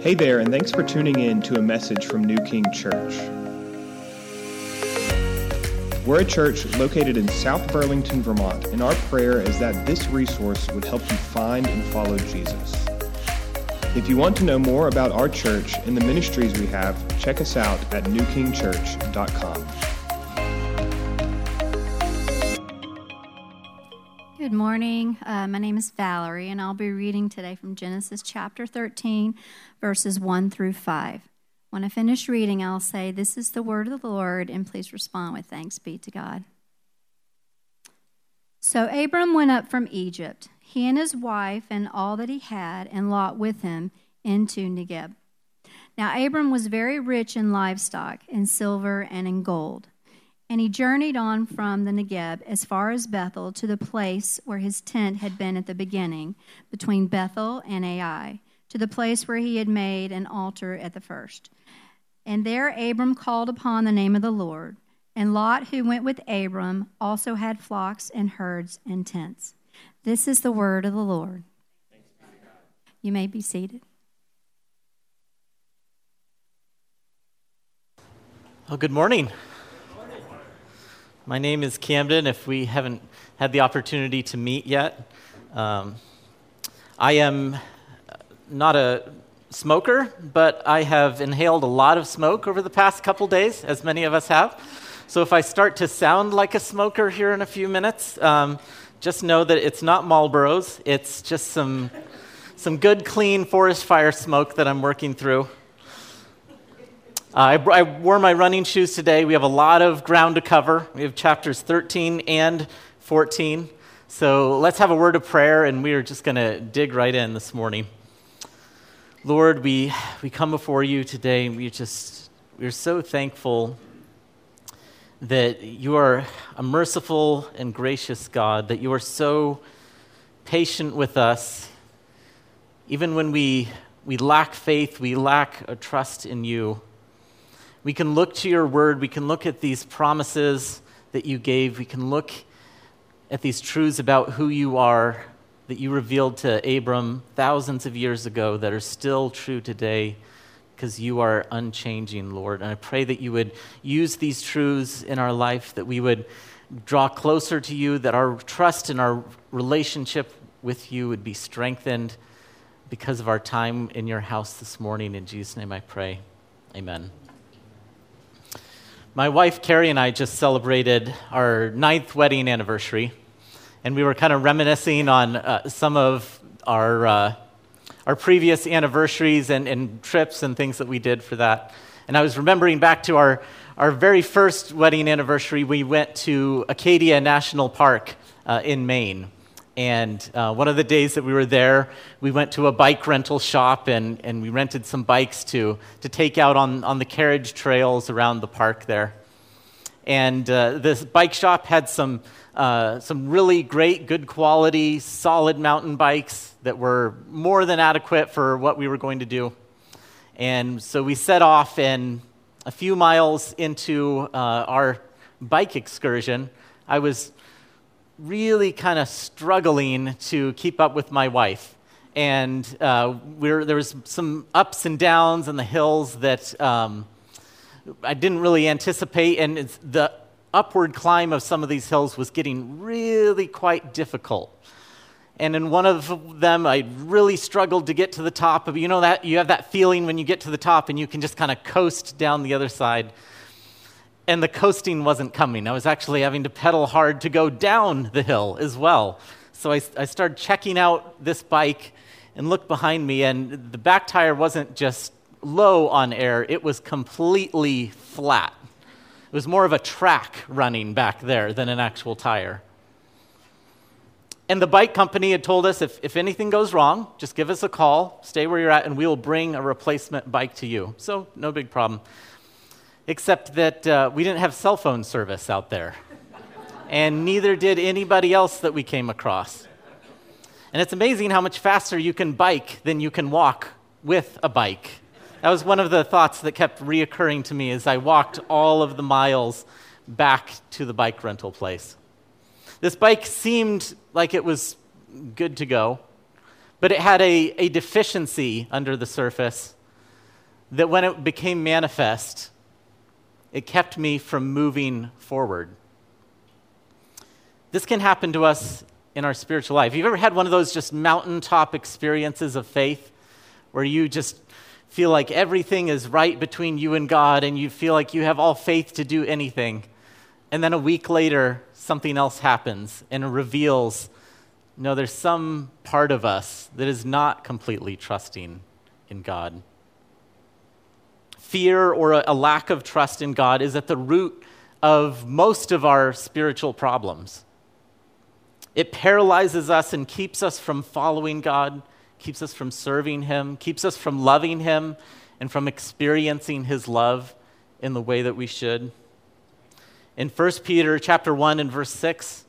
Hey there, and thanks for tuning in to a message from New King Church. We're a church located in South Burlington, Vermont, and our prayer is that this resource would help you find and follow Jesus. If you want to know more about our church and the ministries we have, check us out at newkingchurch.com. Good morning. Uh, my name is Valerie, and I'll be reading today from Genesis chapter 13, verses 1 through 5. When I finish reading, I'll say, This is the word of the Lord, and please respond with thanks be to God. So Abram went up from Egypt, he and his wife, and all that he had, and Lot with him, into Negeb. Now Abram was very rich in livestock, in silver, and in gold. And he journeyed on from the Negeb as far as Bethel to the place where his tent had been at the beginning, between Bethel and Ai, to the place where he had made an altar at the first. And there Abram called upon the name of the Lord. And Lot, who went with Abram, also had flocks and herds and tents. This is the word of the Lord. You may be seated. Well, good morning. My name is Camden, if we haven't had the opportunity to meet yet. Um, I am not a smoker, but I have inhaled a lot of smoke over the past couple days, as many of us have. So if I start to sound like a smoker here in a few minutes, um, just know that it's not Marlboros. It's just some, some good, clean forest fire smoke that I'm working through. Uh, I, I, wore my running shoes today. We have a lot of ground to cover. We have chapters 13 and 14. So let's have a word of prayer, and we are just going to dig right in this morning. Lord, we, we come before you today, and we just, we're so thankful that you are a merciful and gracious God, that you are so patient with us. Even when we, we lack faith, we lack a trust in you. We can look to your word. We can look at these promises that you gave. We can look at these truths about who you are that you revealed to Abram thousands of years ago that are still true today because you are unchanging, Lord. And I pray that you would use these truths in our life, that we would draw closer to you, that our trust and our relationship with you would be strengthened because of our time in your house this morning. In Jesus' name I pray. Amen. My wife Carrie and I just celebrated our ninth wedding anniversary, and we were kind of reminiscing on uh, some of our, uh, our previous anniversaries and, and trips and things that we did for that. And I was remembering back to our, our very first wedding anniversary, we went to Acadia National Park uh, in Maine. And uh, one of the days that we were there, we went to a bike rental shop and, and we rented some bikes to, to take out on, on the carriage trails around the park there. And uh, this bike shop had some, uh, some really great, good quality, solid mountain bikes that were more than adequate for what we were going to do. And so we set off, and a few miles into uh, our bike excursion, I was really kind of struggling to keep up with my wife. And uh, there was some ups and downs in the hills that um, I didn't really anticipate. And the upward climb of some of these hills was getting really quite difficult. And in one of them, I really struggled to get to the top. Of, you know that you have that feeling when you get to the top and you can just kind of coast down the other side and the coasting wasn't coming. I was actually having to pedal hard to go down the hill as well. So I, I started checking out this bike and looked behind me, and the back tire wasn't just low on air, it was completely flat. It was more of a track running back there than an actual tire. And the bike company had told us if, if anything goes wrong, just give us a call, stay where you're at, and we will bring a replacement bike to you. So, no big problem except that uh, we didn't have cell phone service out there. and neither did anybody else that we came across. And it's amazing how much faster you can bike than you can walk with a bike. That was one of the thoughts that kept reoccurring to me as I walked all of the miles back to the bike rental place. This bike seemed like it was good to go, but it had a, a deficiency under the surface that when it became manifest, it kept me from moving forward. This can happen to us in our spiritual life. You've ever had one of those just mountaintop experiences of faith where you just feel like everything is right between you and God and you feel like you have all faith to do anything. And then a week later, something else happens and reveals no, there's some part of us that is not completely trusting in God. Fear or a, a lack of trust in God is at the root of most of our spiritual problems. It paralyzes us and keeps us from following God, keeps us from serving Him, keeps us from loving Him, and from experiencing His love in the way that we should. In 1 Peter chapter 1 and verse 6,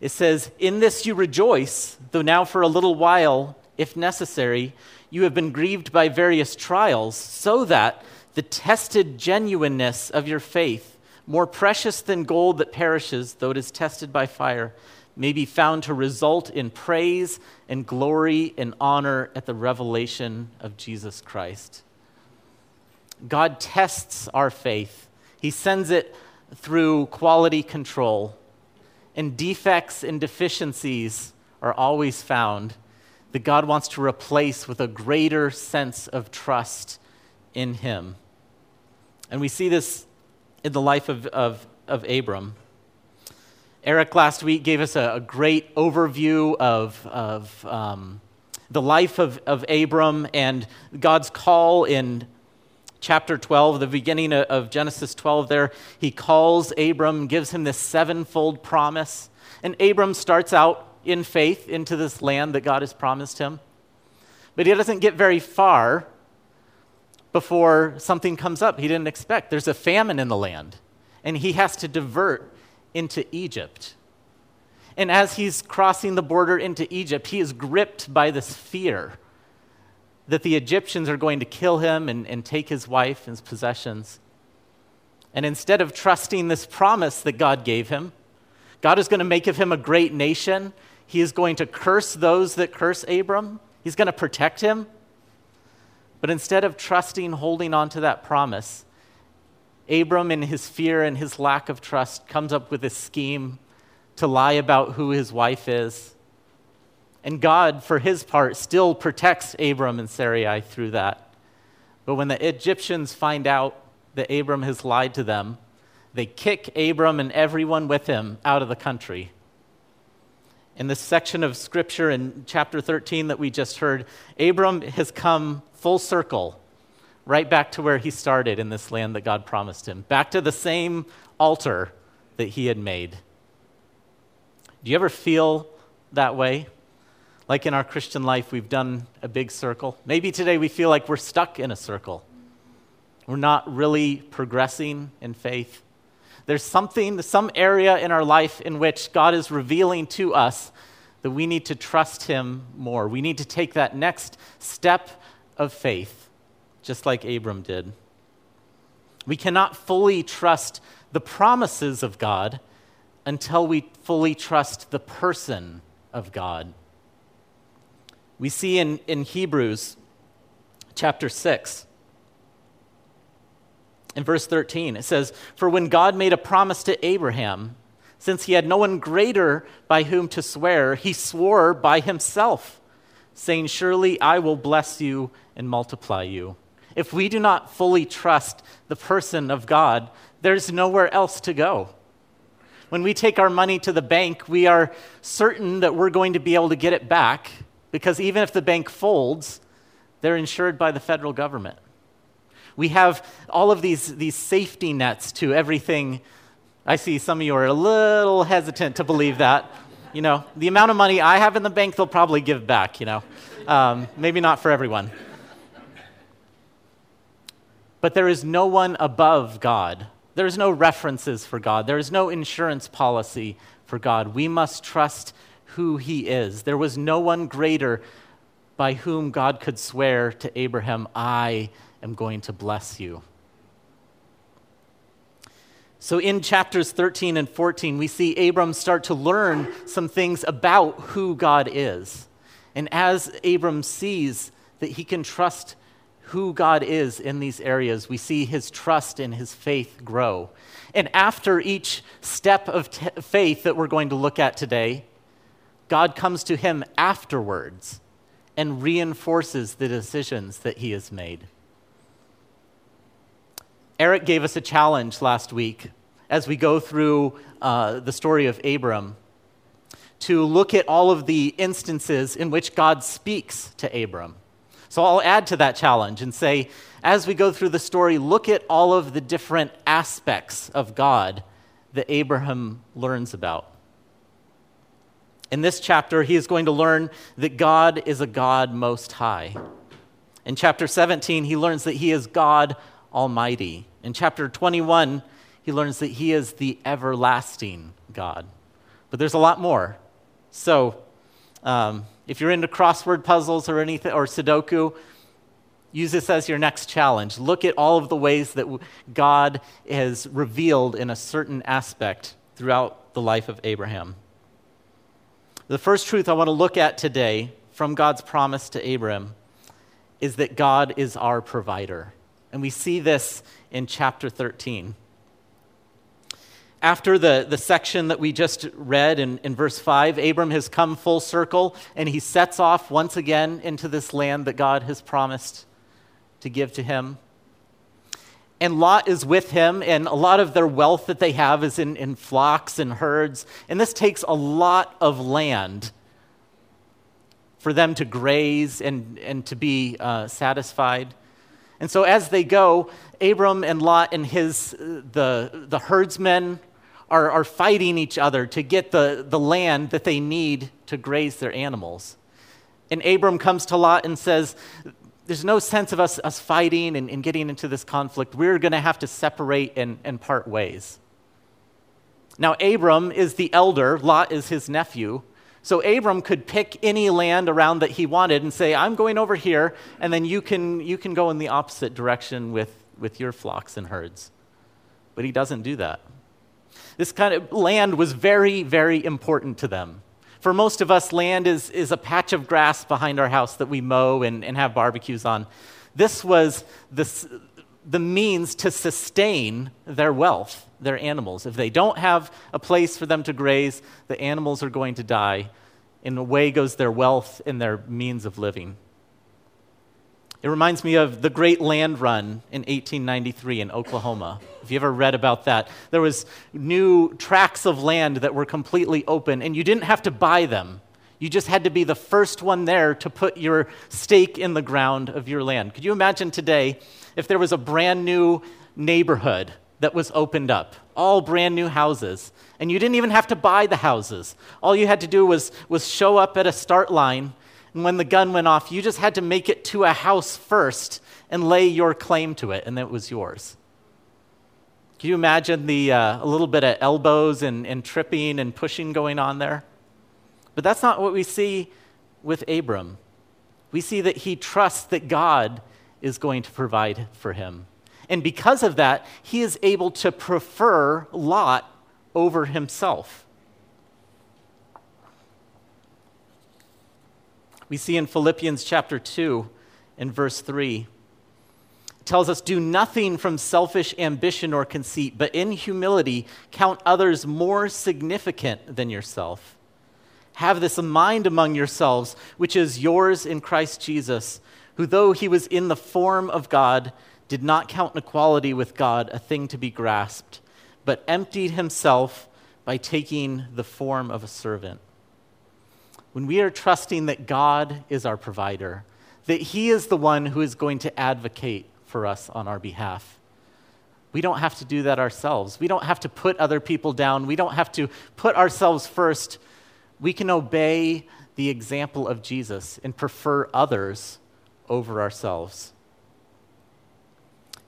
it says, In this you rejoice, though now for a little while, if necessary, you have been grieved by various trials, so that the tested genuineness of your faith, more precious than gold that perishes, though it is tested by fire, may be found to result in praise and glory and honor at the revelation of Jesus Christ. God tests our faith, He sends it through quality control, and defects and deficiencies are always found that God wants to replace with a greater sense of trust in Him. And we see this in the life of, of, of Abram. Eric last week gave us a, a great overview of, of um, the life of, of Abram and God's call in chapter 12, the beginning of Genesis 12 there. He calls Abram, gives him this sevenfold promise. And Abram starts out in faith into this land that God has promised him. But he doesn't get very far before something comes up he didn't expect. There's a famine in the land, and he has to divert into Egypt. And as he's crossing the border into Egypt, he is gripped by this fear that the Egyptians are going to kill him and, and take his wife and his possessions. And instead of trusting this promise that God gave him, God is going to make of him a great nation. He is going to curse those that curse Abram. He's going to protect him. But instead of trusting, holding on to that promise, Abram, in his fear and his lack of trust, comes up with a scheme to lie about who his wife is. And God, for his part, still protects Abram and Sarai through that. But when the Egyptians find out that Abram has lied to them, they kick Abram and everyone with him out of the country. In this section of scripture in chapter 13 that we just heard, Abram has come full circle right back to where he started in this land that God promised him, back to the same altar that he had made. Do you ever feel that way? Like in our Christian life, we've done a big circle. Maybe today we feel like we're stuck in a circle. We're not really progressing in faith. There's something, some area in our life in which God is revealing to us that we need to trust Him more. We need to take that next step of faith just like Abram did. We cannot fully trust the promises of God until we fully trust the person of God. We see in, in Hebrews chapter 6, in verse 13, it says, For when God made a promise to Abraham, since he had no one greater by whom to swear, he swore by himself, saying, Surely I will bless you and multiply you. If we do not fully trust the person of God, there's nowhere else to go. When we take our money to the bank, we are certain that we're going to be able to get it back because even if the bank folds, they're insured by the federal government. We have all of these, these safety nets to everything. I see some of you are a little hesitant to believe that. You know, the amount of money I have in the bank, they'll probably give back, you know. Um, maybe not for everyone. But there is no one above God. There is no references for God. There is no insurance policy for God. We must trust who He is. There was no one greater by whom God could swear to Abraham, I am going to bless you. So, in chapters 13 and 14, we see Abram start to learn some things about who God is. And as Abram sees that he can trust who God is in these areas, we see his trust and his faith grow. And after each step of t- faith that we're going to look at today, God comes to him afterwards and reinforces the decisions that he has made. Eric gave us a challenge last week as we go through uh, the story of Abram to look at all of the instances in which God speaks to Abram. So I'll add to that challenge and say, as we go through the story, look at all of the different aspects of God that Abraham learns about. In this chapter, he is going to learn that God is a God most high. In chapter 17, he learns that he is God Almighty. In chapter 21, he learns that he is the everlasting God. But there's a lot more. So, um, if you're into crossword puzzles or anything or Sudoku, use this as your next challenge. Look at all of the ways that God has revealed in a certain aspect throughout the life of Abraham. The first truth I want to look at today from God's promise to Abraham is that God is our provider. And we see this in chapter 13 after the, the section that we just read in, in verse 5, Abram has come full circle and he sets off once again into this land that God has promised to give to him. And Lot is with him, and a lot of their wealth that they have is in, in flocks and herds. And this takes a lot of land for them to graze and, and to be uh, satisfied. And so as they go, Abram and Lot and his, uh, the, the herdsmen are, are fighting each other to get the, the land that they need to graze their animals. And Abram comes to Lot and says, There's no sense of us, us fighting and, and getting into this conflict. We're going to have to separate and, and part ways. Now, Abram is the elder, Lot is his nephew. So Abram could pick any land around that he wanted and say, I'm going over here, and then you can, you can go in the opposite direction with, with your flocks and herds. But he doesn't do that. This kind of land was very, very important to them. For most of us, land is, is a patch of grass behind our house that we mow and, and have barbecues on. This was the, the means to sustain their wealth, their animals. If they don't have a place for them to graze, the animals are going to die. In away goes their wealth and their means of living. It reminds me of the Great Land Run in 1893 in Oklahoma. If you ever read about that, there was new tracts of land that were completely open, and you didn't have to buy them. You just had to be the first one there to put your stake in the ground of your land. Could you imagine today if there was a brand new neighborhood that was opened up, all brand new houses, and you didn't even have to buy the houses? All you had to do was, was show up at a start line and when the gun went off, you just had to make it to a house first and lay your claim to it, and it was yours. Can you imagine the, uh, a little bit of elbows and, and tripping and pushing going on there? But that's not what we see with Abram. We see that he trusts that God is going to provide for him. And because of that, he is able to prefer Lot over himself. We see in Philippians chapter 2 and verse 3 it tells us do nothing from selfish ambition or conceit, but in humility count others more significant than yourself. Have this mind among yourselves, which is yours in Christ Jesus, who, though he was in the form of God, did not count equality with God a thing to be grasped, but emptied himself by taking the form of a servant when we are trusting that God is our provider, that He is the one who is going to advocate for us on our behalf. We don't have to do that ourselves. We don't have to put other people down. We don't have to put ourselves first. We can obey the example of Jesus and prefer others over ourselves.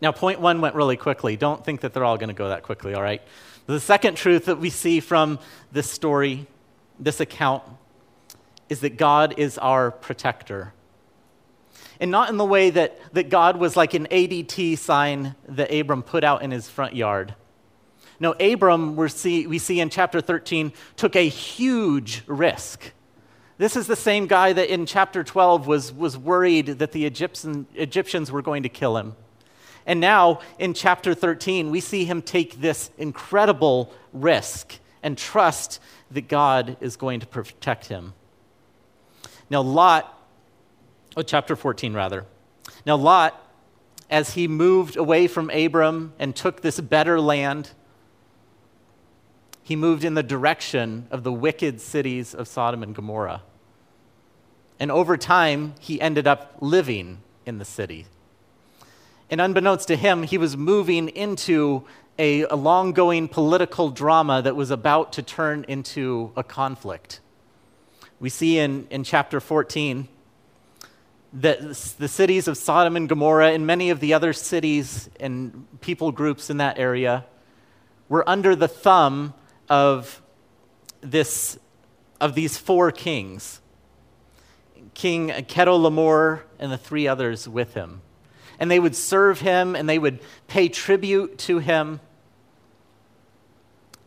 Now, point one went really quickly. Don't think that they're all going to go that quickly, all right? The second truth that we see from this story, this account, is that God is our protector. And not in the way that, that God was like an ADT sign that Abram put out in his front yard. No, Abram, we see, we see in chapter 13, took a huge risk. This is the same guy that in chapter 12 was, was worried that the Egyptian, Egyptians were going to kill him. And now in chapter 13, we see him take this incredible risk and trust that God is going to protect him. Now, Lot, oh, chapter 14, rather. Now, Lot, as he moved away from Abram and took this better land, he moved in the direction of the wicked cities of Sodom and Gomorrah. And over time, he ended up living in the city. And unbeknownst to him, he was moving into a, a long going political drama that was about to turn into a conflict. We see in, in chapter 14 that the cities of Sodom and Gomorrah and many of the other cities and people groups in that area were under the thumb of this of these four kings king Chedorlaomer and the three others with him and they would serve him and they would pay tribute to him.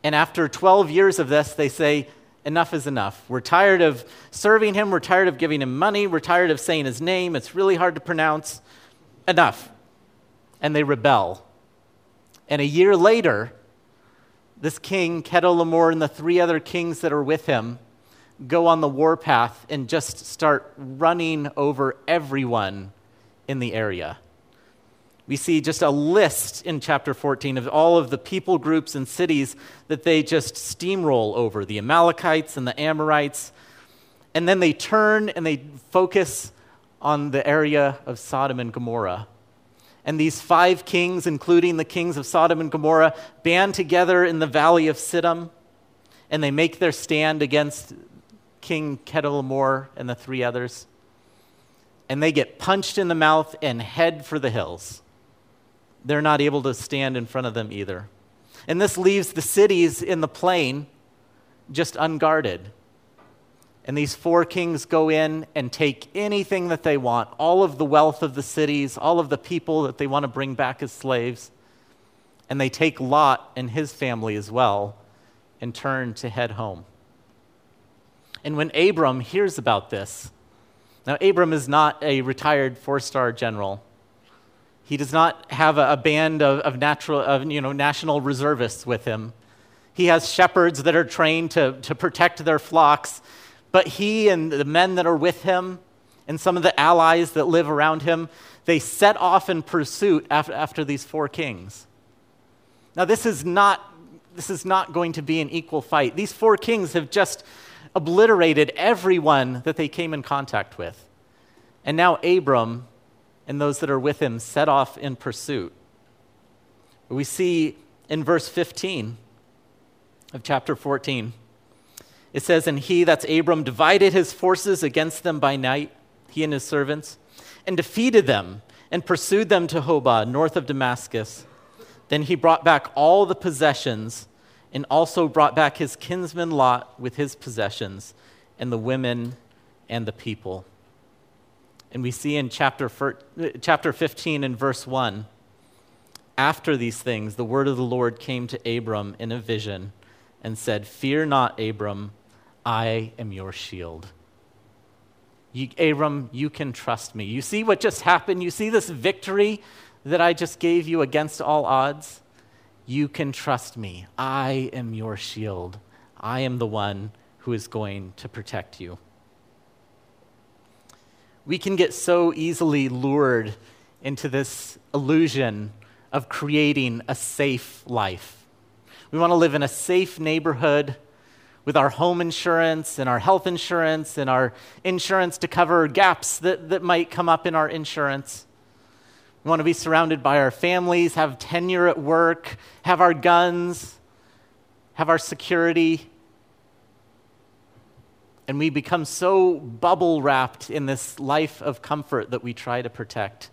And after 12 years of this they say enough is enough. We're tired of serving him. We're tired of giving him money. We're tired of saying his name. It's really hard to pronounce. Enough. And they rebel. And a year later this king, Chedorlaomer, and the three other kings that are with him go on the warpath and just start running over everyone in the area. We see just a list in chapter 14 of all of the people groups and cities that they just steamroll over the Amalekites and the Amorites. And then they turn and they focus on the area of Sodom and Gomorrah. And these five kings, including the kings of Sodom and Gomorrah, band together in the valley of Siddim, and they make their stand against King Chedorlaomer and the three others. And they get punched in the mouth and head for the hills. They're not able to stand in front of them either. And this leaves the cities in the plain just unguarded. And these four kings go in and take anything that they want all of the wealth of the cities, all of the people that they want to bring back as slaves. And they take Lot and his family as well and turn to head home. And when Abram hears about this, now Abram is not a retired four star general. He does not have a, a band of, of, natural, of you know, national reservists with him. He has shepherds that are trained to, to protect their flocks but he and the men that are with him and some of the allies that live around him, they set off in pursuit after, after these four kings. Now, this is, not, this is not going to be an equal fight. These four kings have just obliterated everyone that they came in contact with. And now Abram and those that are with him set off in pursuit. We see in verse 15 of chapter 14 it says, And he, that's Abram, divided his forces against them by night, he and his servants, and defeated them and pursued them to Hobah, north of Damascus. Then he brought back all the possessions and also brought back his kinsman Lot with his possessions and the women and the people. And we see in chapter, chapter 15 and verse 1 after these things, the word of the Lord came to Abram in a vision and said, Fear not, Abram. I am your shield. You, Abram, you can trust me. You see what just happened? You see this victory that I just gave you against all odds? You can trust me. I am your shield. I am the one who is going to protect you. We can get so easily lured into this illusion of creating a safe life. We want to live in a safe neighborhood with our home insurance and our health insurance and our insurance to cover gaps that, that might come up in our insurance. We want to be surrounded by our families, have tenure at work, have our guns, have our security. And we become so bubble wrapped in this life of comfort that we try to protect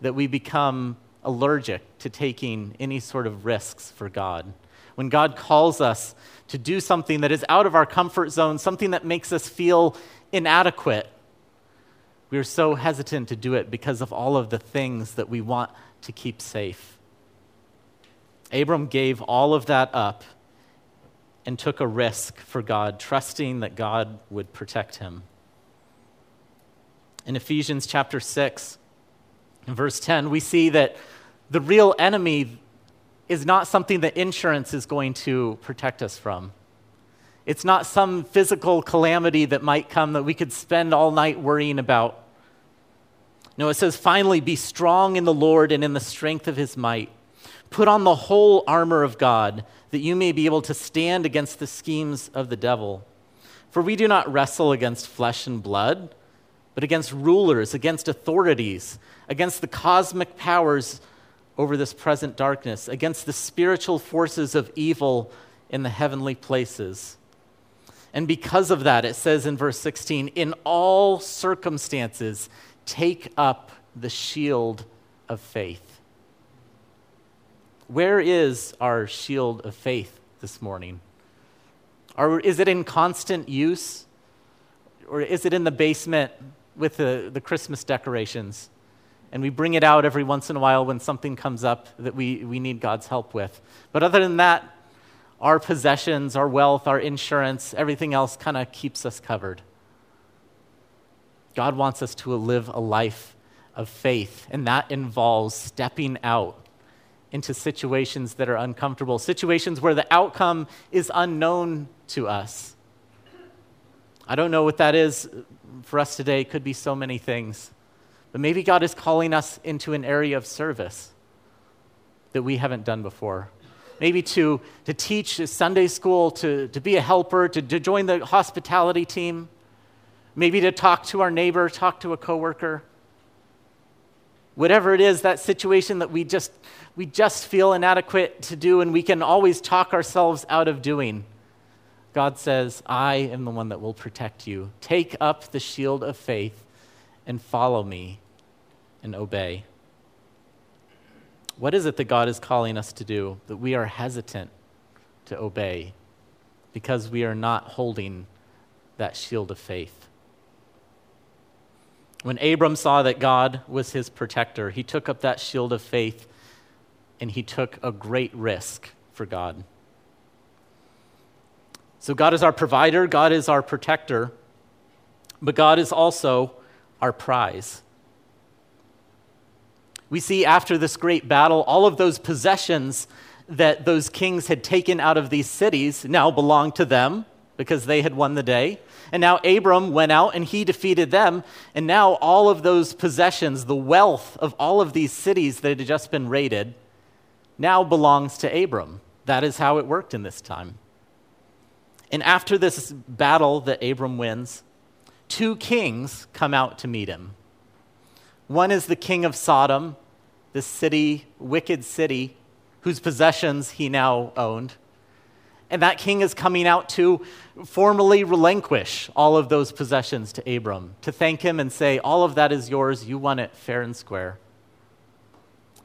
that we become allergic to taking any sort of risks for God when God calls us to do something that is out of our comfort zone, something that makes us feel inadequate, we are so hesitant to do it because of all of the things that we want to keep safe. Abram gave all of that up and took a risk for God, trusting that God would protect him. In Ephesians chapter 6, in verse 10, we see that the real enemy is not something that insurance is going to protect us from. It's not some physical calamity that might come that we could spend all night worrying about. No, it says, finally, be strong in the Lord and in the strength of his might. Put on the whole armor of God, that you may be able to stand against the schemes of the devil. For we do not wrestle against flesh and blood, but against rulers, against authorities, against the cosmic powers over this present darkness, against the spiritual forces of evil in the heavenly places. And because of that, it says in verse 16, in all circumstances, take up the shield of faith. Where is our shield of faith this morning? Or is it in constant use? Or is it in the basement with the, the Christmas decorations? And we bring it out every once in a while when something comes up that we, we need God's help with. But other than that, our possessions, our wealth, our insurance, everything else kind of keeps us covered. God wants us to live a life of faith, and that involves stepping out into situations that are uncomfortable, situations where the outcome is unknown to us. I don't know what that is for us today. It could be so many things. But maybe God is calling us into an area of service that we haven't done before maybe to, to teach Sunday school, to, to be a helper, to, to join the hospitality team, maybe to talk to our neighbor, talk to a coworker. Whatever it is, that situation that we just, we just feel inadequate to do and we can always talk ourselves out of doing. God says, I am the one that will protect you. Take up the shield of faith and follow me and obey. What is it that God is calling us to do that we are hesitant to obey because we are not holding that shield of faith? When Abram saw that God was his protector, he took up that shield of faith and he took a great risk for God. So, God is our provider, God is our protector, but God is also our prize we see after this great battle, all of those possessions that those kings had taken out of these cities now belong to them because they had won the day. And now Abram went out and he defeated them. And now all of those possessions, the wealth of all of these cities that had just been raided, now belongs to Abram. That is how it worked in this time. And after this battle that Abram wins, two kings come out to meet him. One is the king of Sodom, this city, wicked city, whose possessions he now owned. And that king is coming out to formally relinquish all of those possessions to Abram, to thank him and say, All of that is yours, you won it fair and square.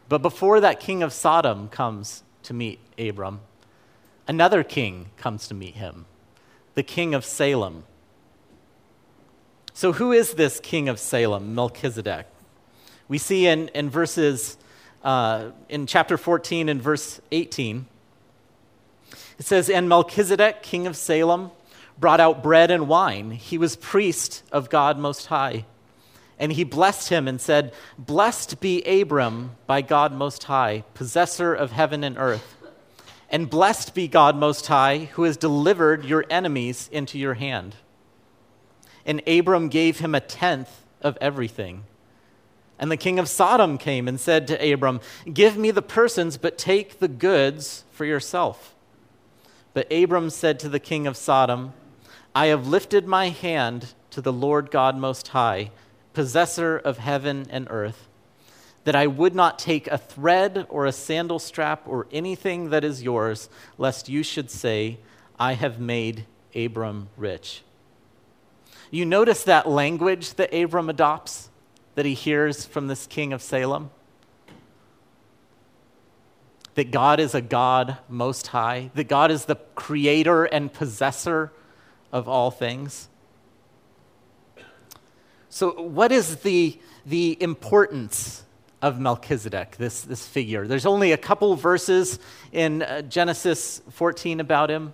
But before that king of Sodom comes to meet Abram, another king comes to meet him, the king of Salem. So, who is this king of Salem, Melchizedek? We see in, in verses, uh, in chapter 14 and verse 18, it says, And Melchizedek, king of Salem, brought out bread and wine. He was priest of God Most High. And he blessed him and said, Blessed be Abram by God Most High, possessor of heaven and earth. And blessed be God Most High, who has delivered your enemies into your hand. And Abram gave him a tenth of everything. And the king of Sodom came and said to Abram, Give me the persons, but take the goods for yourself. But Abram said to the king of Sodom, I have lifted my hand to the Lord God Most High, possessor of heaven and earth, that I would not take a thread or a sandal strap or anything that is yours, lest you should say, I have made Abram rich. You notice that language that Abram adopts? that he hears from this king of Salem? That God is a God most high, that God is the creator and possessor of all things. So, what is the, the importance of Melchizedek, this, this figure? There's only a couple verses in uh, Genesis 14 about him.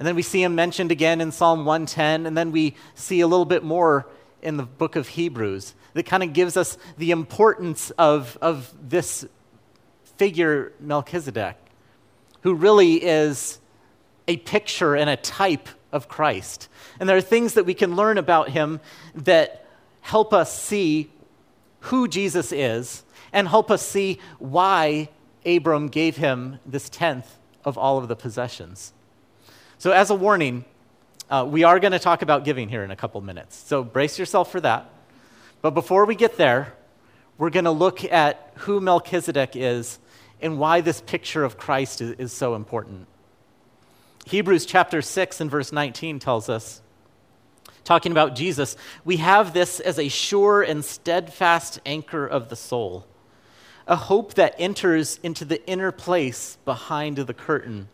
And then we see him mentioned again in Psalm 110, and then we see a little bit more in the book of Hebrews that kind of gives us the importance of, of this figure, Melchizedek, who really is a picture and a type of Christ. And there are things that we can learn about him that help us see who Jesus is and help us see why Abram gave him this tenth of all of the possessions. So, as a warning, uh, we are going to talk about giving here in a couple minutes. So, brace yourself for that. But before we get there, we're going to look at who Melchizedek is and why this picture of Christ is, is so important. Hebrews chapter 6 and verse 19 tells us, talking about Jesus, we have this as a sure and steadfast anchor of the soul, a hope that enters into the inner place behind the curtain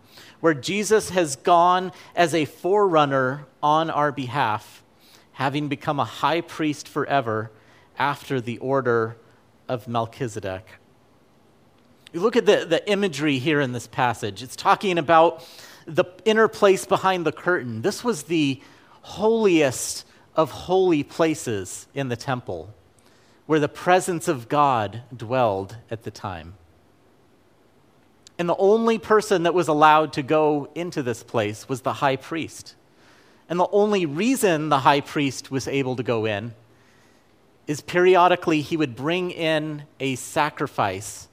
where Jesus has gone as a forerunner on our behalf, having become a high priest forever after the order of Melchizedek. You look at the, the imagery here in this passage. It's talking about the inner place behind the curtain. This was the holiest of holy places in the temple, where the presence of God dwelled at the time. And the only person that was allowed to go into this place was the high priest. And the only reason the high priest was able to go in is periodically he would bring in a sacrifice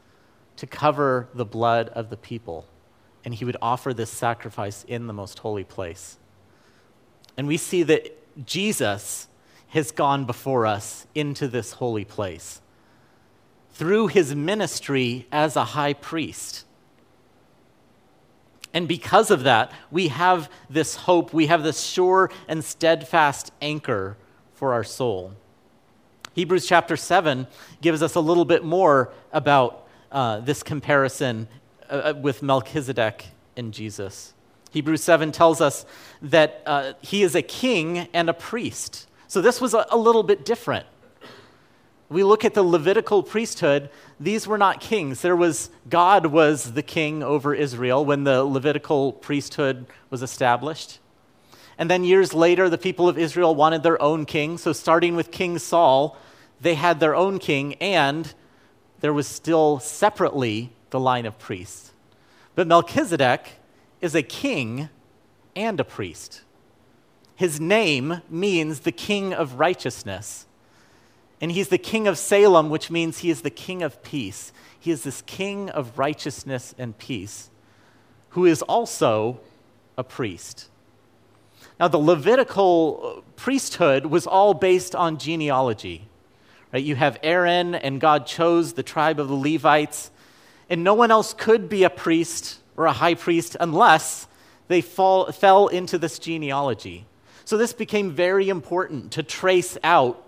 to cover the blood of the people. And he would offer this sacrifice in the most holy place. And we see that Jesus has gone before us into this holy place through his ministry as a high priest. And because of that, we have this hope, we have this sure and steadfast anchor for our soul. Hebrews chapter 7 gives us a little bit more about uh, this comparison uh, uh, with Melchizedek and Jesus. Hebrews 7 tells us that uh, he is a king and a priest. So this was a, a little bit different we look at the Levitical priesthood, these were not kings. There was God was the king over Israel when the Levitical priesthood was established. And then years later, the people of Israel wanted their own king. So, starting with King Saul, they had their own king, and there was still separately the line of priests. But Melchizedek is a king and a priest. His name means the king of righteousness. And he's the king of Salem, which means he is the king of peace. He is this king of righteousness and peace, who is also a priest. Now, the Levitical priesthood was all based on genealogy. Right? You have Aaron, and God chose the tribe of the Levites, and no one else could be a priest or a high priest unless they fall, fell into this genealogy. So, this became very important to trace out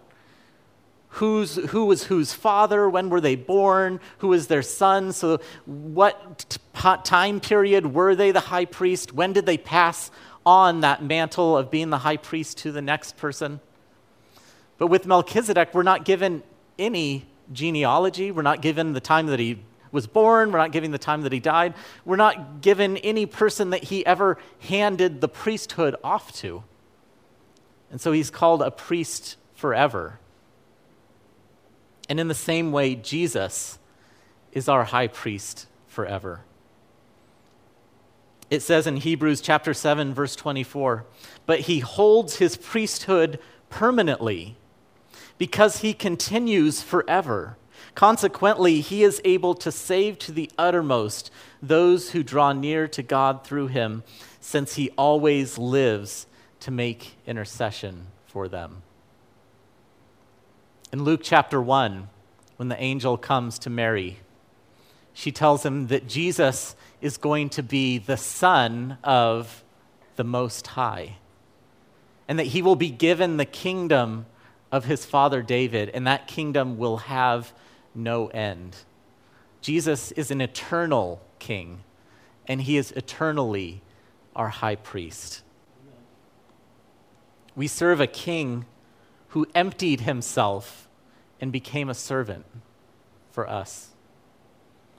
who's, who was whose father, when were they born, who was their son, so what t- time period were they the high priest, when did they pass on that mantle of being the high priest to the next person. But with Melchizedek, we're not given any genealogy, we're not given the time that he was born, we're not given the time that he died, we're not given any person that he ever handed the priesthood off to. And so he's called a priest forever. And in the same way, Jesus is our high priest forever. It says in Hebrews chapter 7 verse 24, but he holds his priesthood permanently because he continues forever. Consequently, he is able to save to the uttermost those who draw near to God through him, since he always lives to make intercession for them. In Luke chapter 1, when the angel comes to Mary, she tells him that Jesus is going to be the Son of the Most High, and that he will be given the kingdom of his father David, and that kingdom will have no end. Jesus is an eternal king, and he is eternally our high priest. We serve a king who emptied himself and became a servant for us,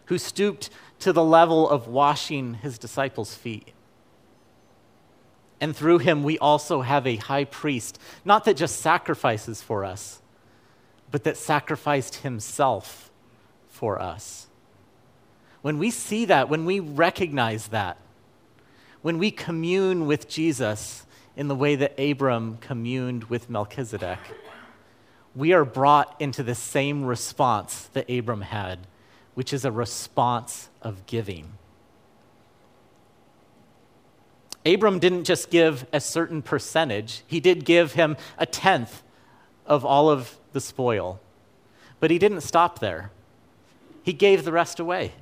who stooped to the level of washing his disciples' feet. And through him, we also have a high priest, not that just sacrifices for us, but that sacrificed himself for us. When we see that, when we recognize that, when we commune with Jesus in the way that Abram communed with Melchizedek, we are brought into the same response that Abram had, which is a response of giving. Abram didn't just give a certain percentage, he did give him a tenth of all of the spoil. But he didn't stop there, he gave the rest away.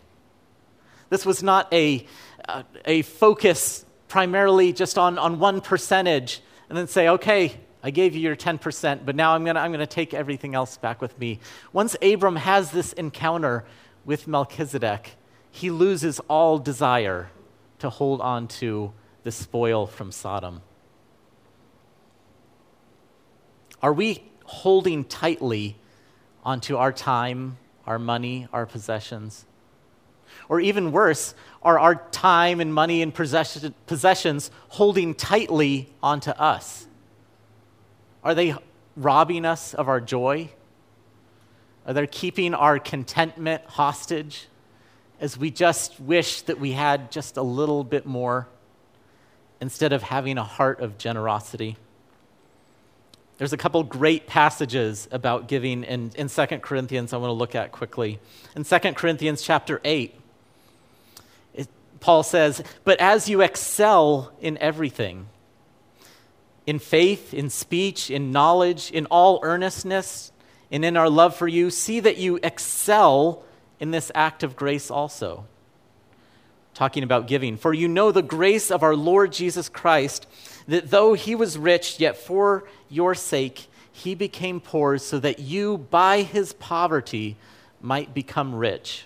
This was not a, a focus primarily just on, on one percentage and then say, okay, I gave you your 10%, but now I'm going to I'm going to take everything else back with me. Once Abram has this encounter with Melchizedek, he loses all desire to hold on to the spoil from Sodom. Are we holding tightly onto our time, our money, our possessions? Or even worse, are our time and money and possessions holding tightly onto us? Are they robbing us of our joy? Are they keeping our contentment hostage as we just wish that we had just a little bit more instead of having a heart of generosity? There's a couple great passages about giving in, in 2 Corinthians I want to look at quickly. In 2 Corinthians chapter 8, it, Paul says, But as you excel in everything, in faith, in speech, in knowledge, in all earnestness, and in our love for you, see that you excel in this act of grace also. Talking about giving. For you know the grace of our Lord Jesus Christ, that though he was rich, yet for your sake he became poor, so that you, by his poverty, might become rich.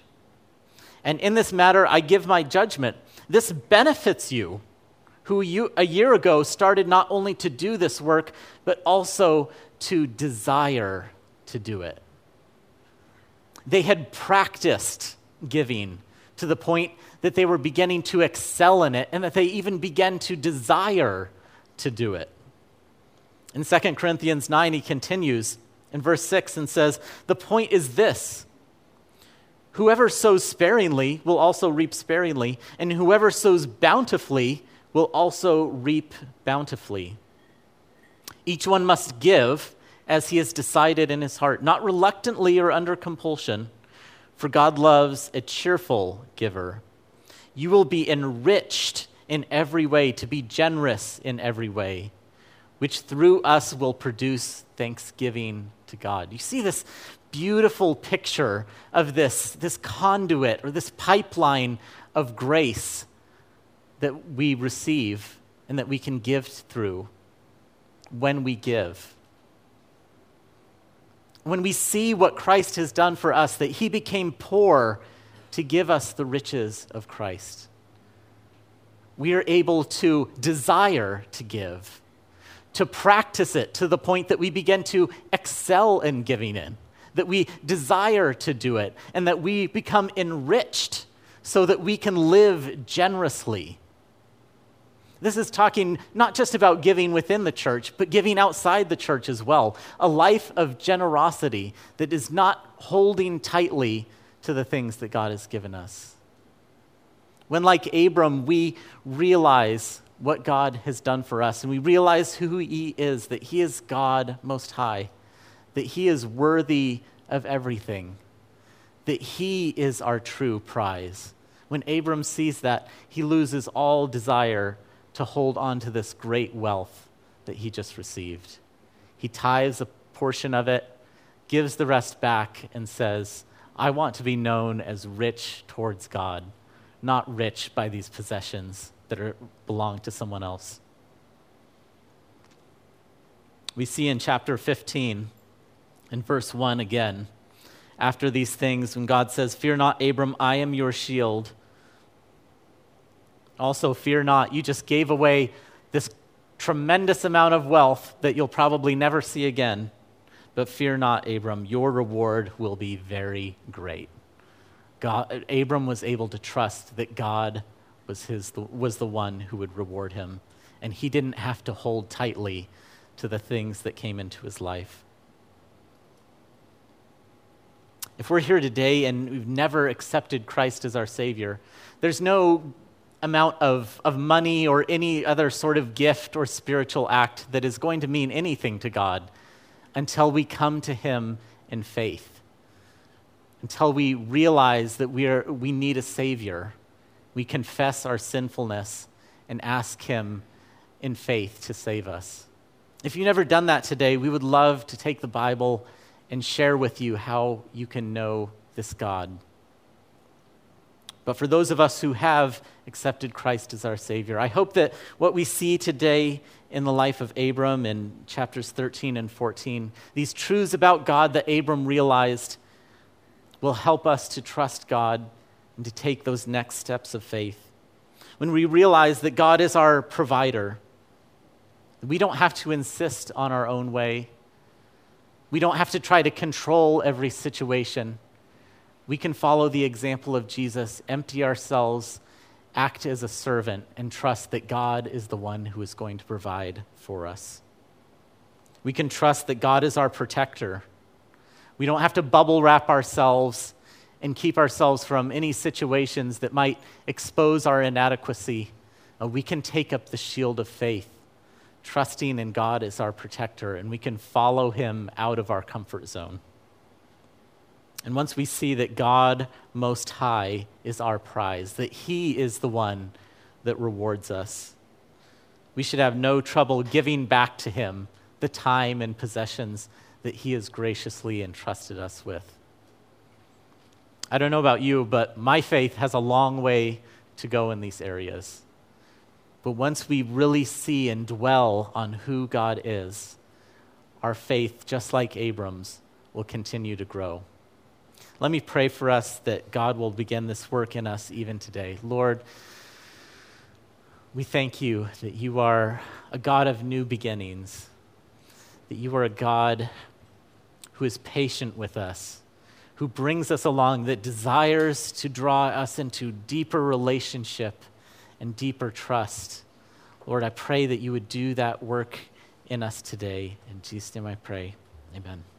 And in this matter, I give my judgment. This benefits you who you, a year ago started not only to do this work, but also to desire to do it. They had practiced giving to the point that they were beginning to excel in it and that they even began to desire to do it. In 2 Corinthians 9, he continues in verse 6 and says, The point is this whoever sows sparingly will also reap sparingly, and whoever sows bountifully will also reap bountifully. Each one must give as he has decided in his heart, not reluctantly or under compulsion, for God loves a cheerful giver. You will be enriched in every way, to be generous in every way, which through us will produce thanksgiving to God. You see this beautiful picture of this, this conduit or this pipeline of grace that we receive and that we can give through when we give. When we see what Christ has done for us, that he became poor to give us the riches of Christ, we are able to desire to give, to practice it to the point that we begin to excel in giving in, that we desire to do it, and that we become enriched so that we can live generously this is talking not just about giving within the church, but giving outside the church as well. A life of generosity that is not holding tightly to the things that God has given us. When, like Abram, we realize what God has done for us and we realize who He is, that He is God Most High, that He is worthy of everything, that He is our true prize. When Abram sees that, he loses all desire to hold on to this great wealth that he just received. He tithes a portion of it, gives the rest back, and says, I want to be known as rich towards God, not rich by these possessions that are, belong to someone else. We see in chapter 15, in verse 1 again, after these things, when God says, Fear not, Abram, I am your shield. Also, fear not, you just gave away this tremendous amount of wealth that you'll probably never see again. But fear not, Abram, your reward will be very great. God, Abram was able to trust that God was, his, was the one who would reward him. and he didn't have to hold tightly to the things that came into his life. If we're here today and we've never accepted Christ as our Savior, there's no amount of, of money or any other sort of gift or spiritual act that is going to mean anything to God until we come to Him in faith, until we realize that we, are, we need a Savior. We confess our sinfulness and ask Him in faith to save us. If you've never done that today, we would love to take the Bible and share with you how you can know this God. But for those of us who have accepted Christ as our Savior, I hope that what we see today in the life of Abram in chapters 13 and 14, these truths about God that Abram realized, will help us to trust God and to take those next steps of faith. When we realize that God is our provider, we don't have to insist on our own way. We don't have to try to control every situation. We can follow the example of Jesus, empty ourselves, act as a servant, and trust that God is the one who is going to provide for us. We can trust that God is our protector. We don't have to bubble wrap ourselves and keep ourselves from any situations that might expose our inadequacy. Uh, we can take up the shield of faith, trusting in God as our protector, and we can follow him out of our comfort zone. And once we see that God Most High is our prize, that He is the one that rewards us, we should have no trouble giving back to Him the time and possessions that He has graciously entrusted us with. I don't know about you, but my faith has a long way to go in these areas. But once we really see and dwell on who God is, our faith, just like Abram's, will continue to grow. Let me pray for us that God will begin this work in us even today. Lord, we thank you that you are a God of new beginnings, that you are a God who is patient with us, who brings us along, that desires to draw us into deeper relationship and deeper trust. Lord, I pray that you would do that work in us today. In Jesus' name I pray. Amen.